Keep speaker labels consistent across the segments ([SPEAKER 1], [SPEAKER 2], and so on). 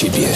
[SPEAKER 1] себе.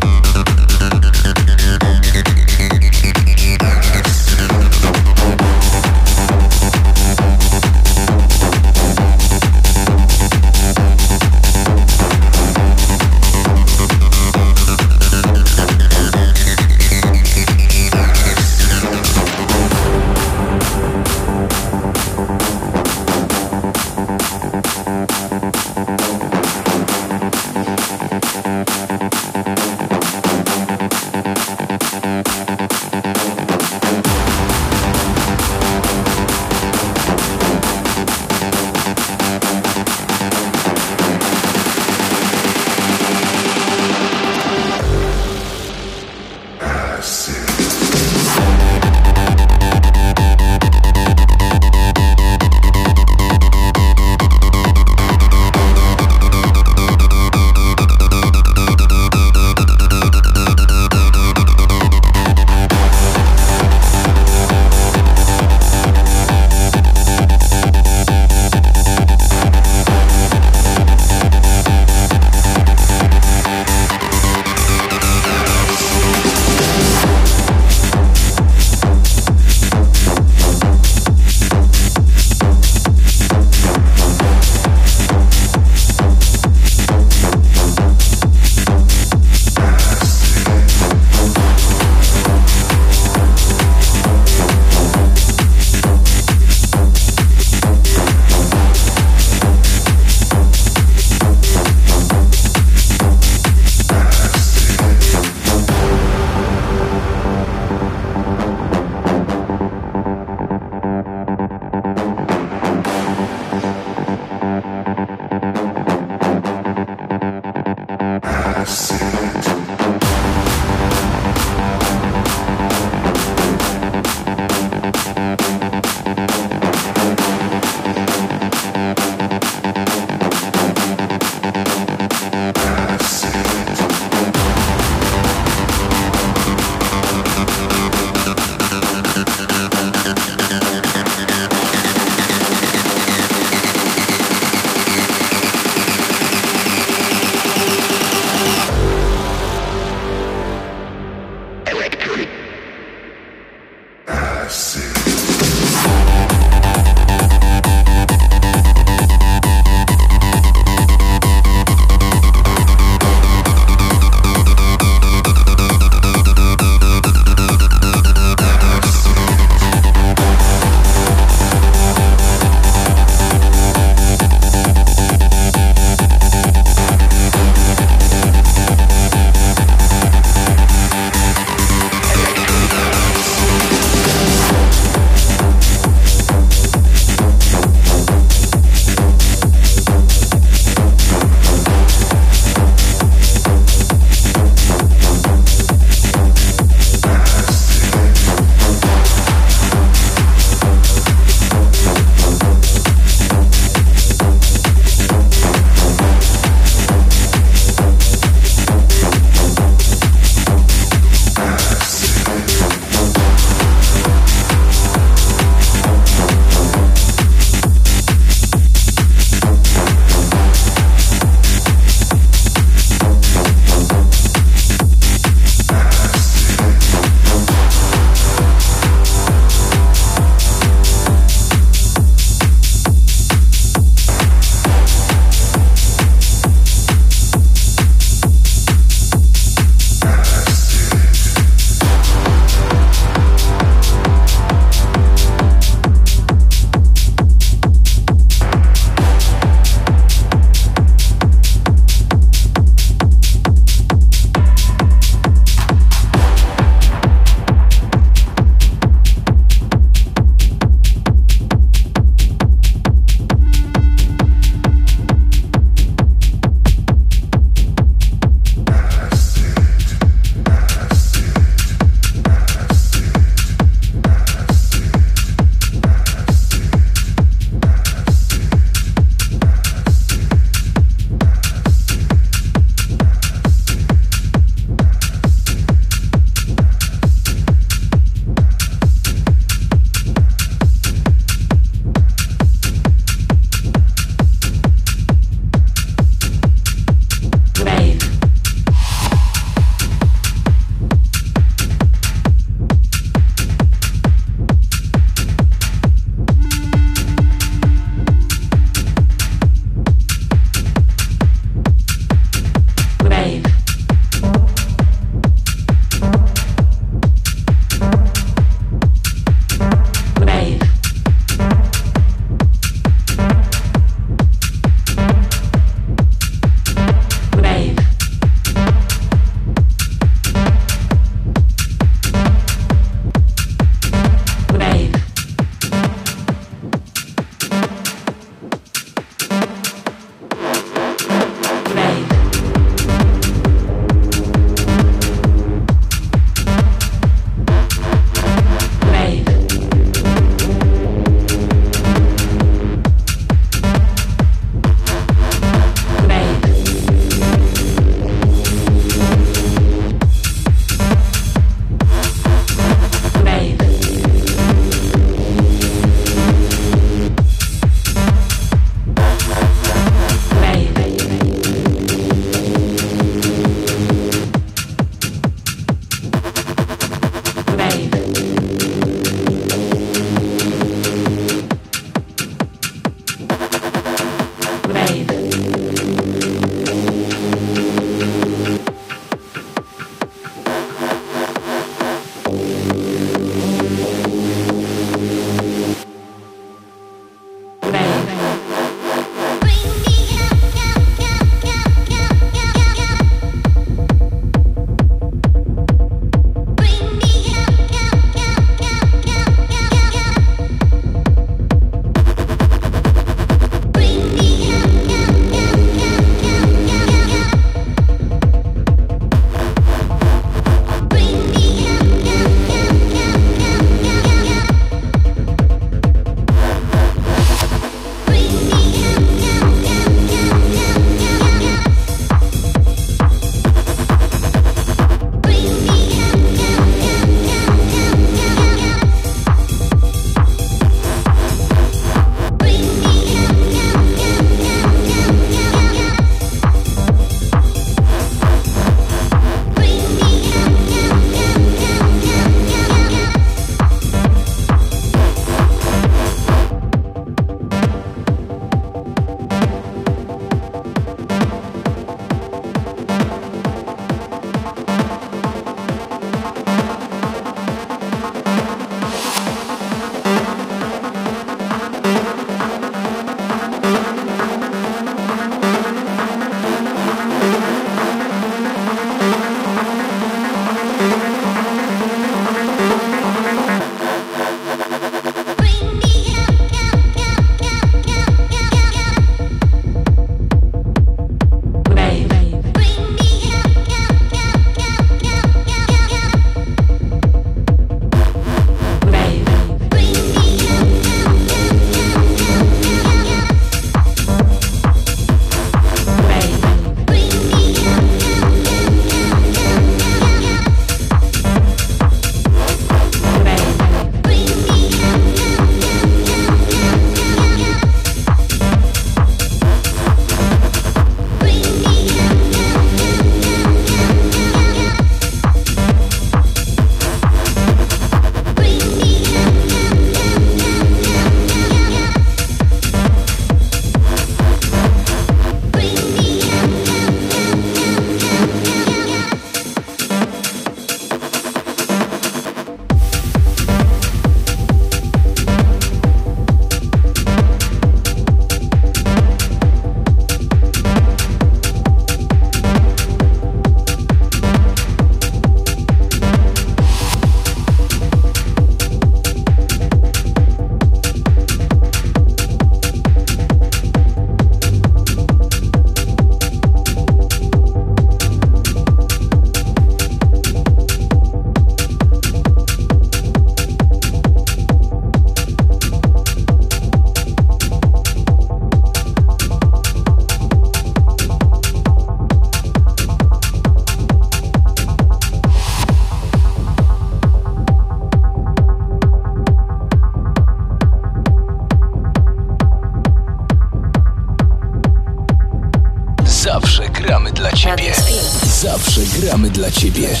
[SPEAKER 1] Gramy dla Ciebie.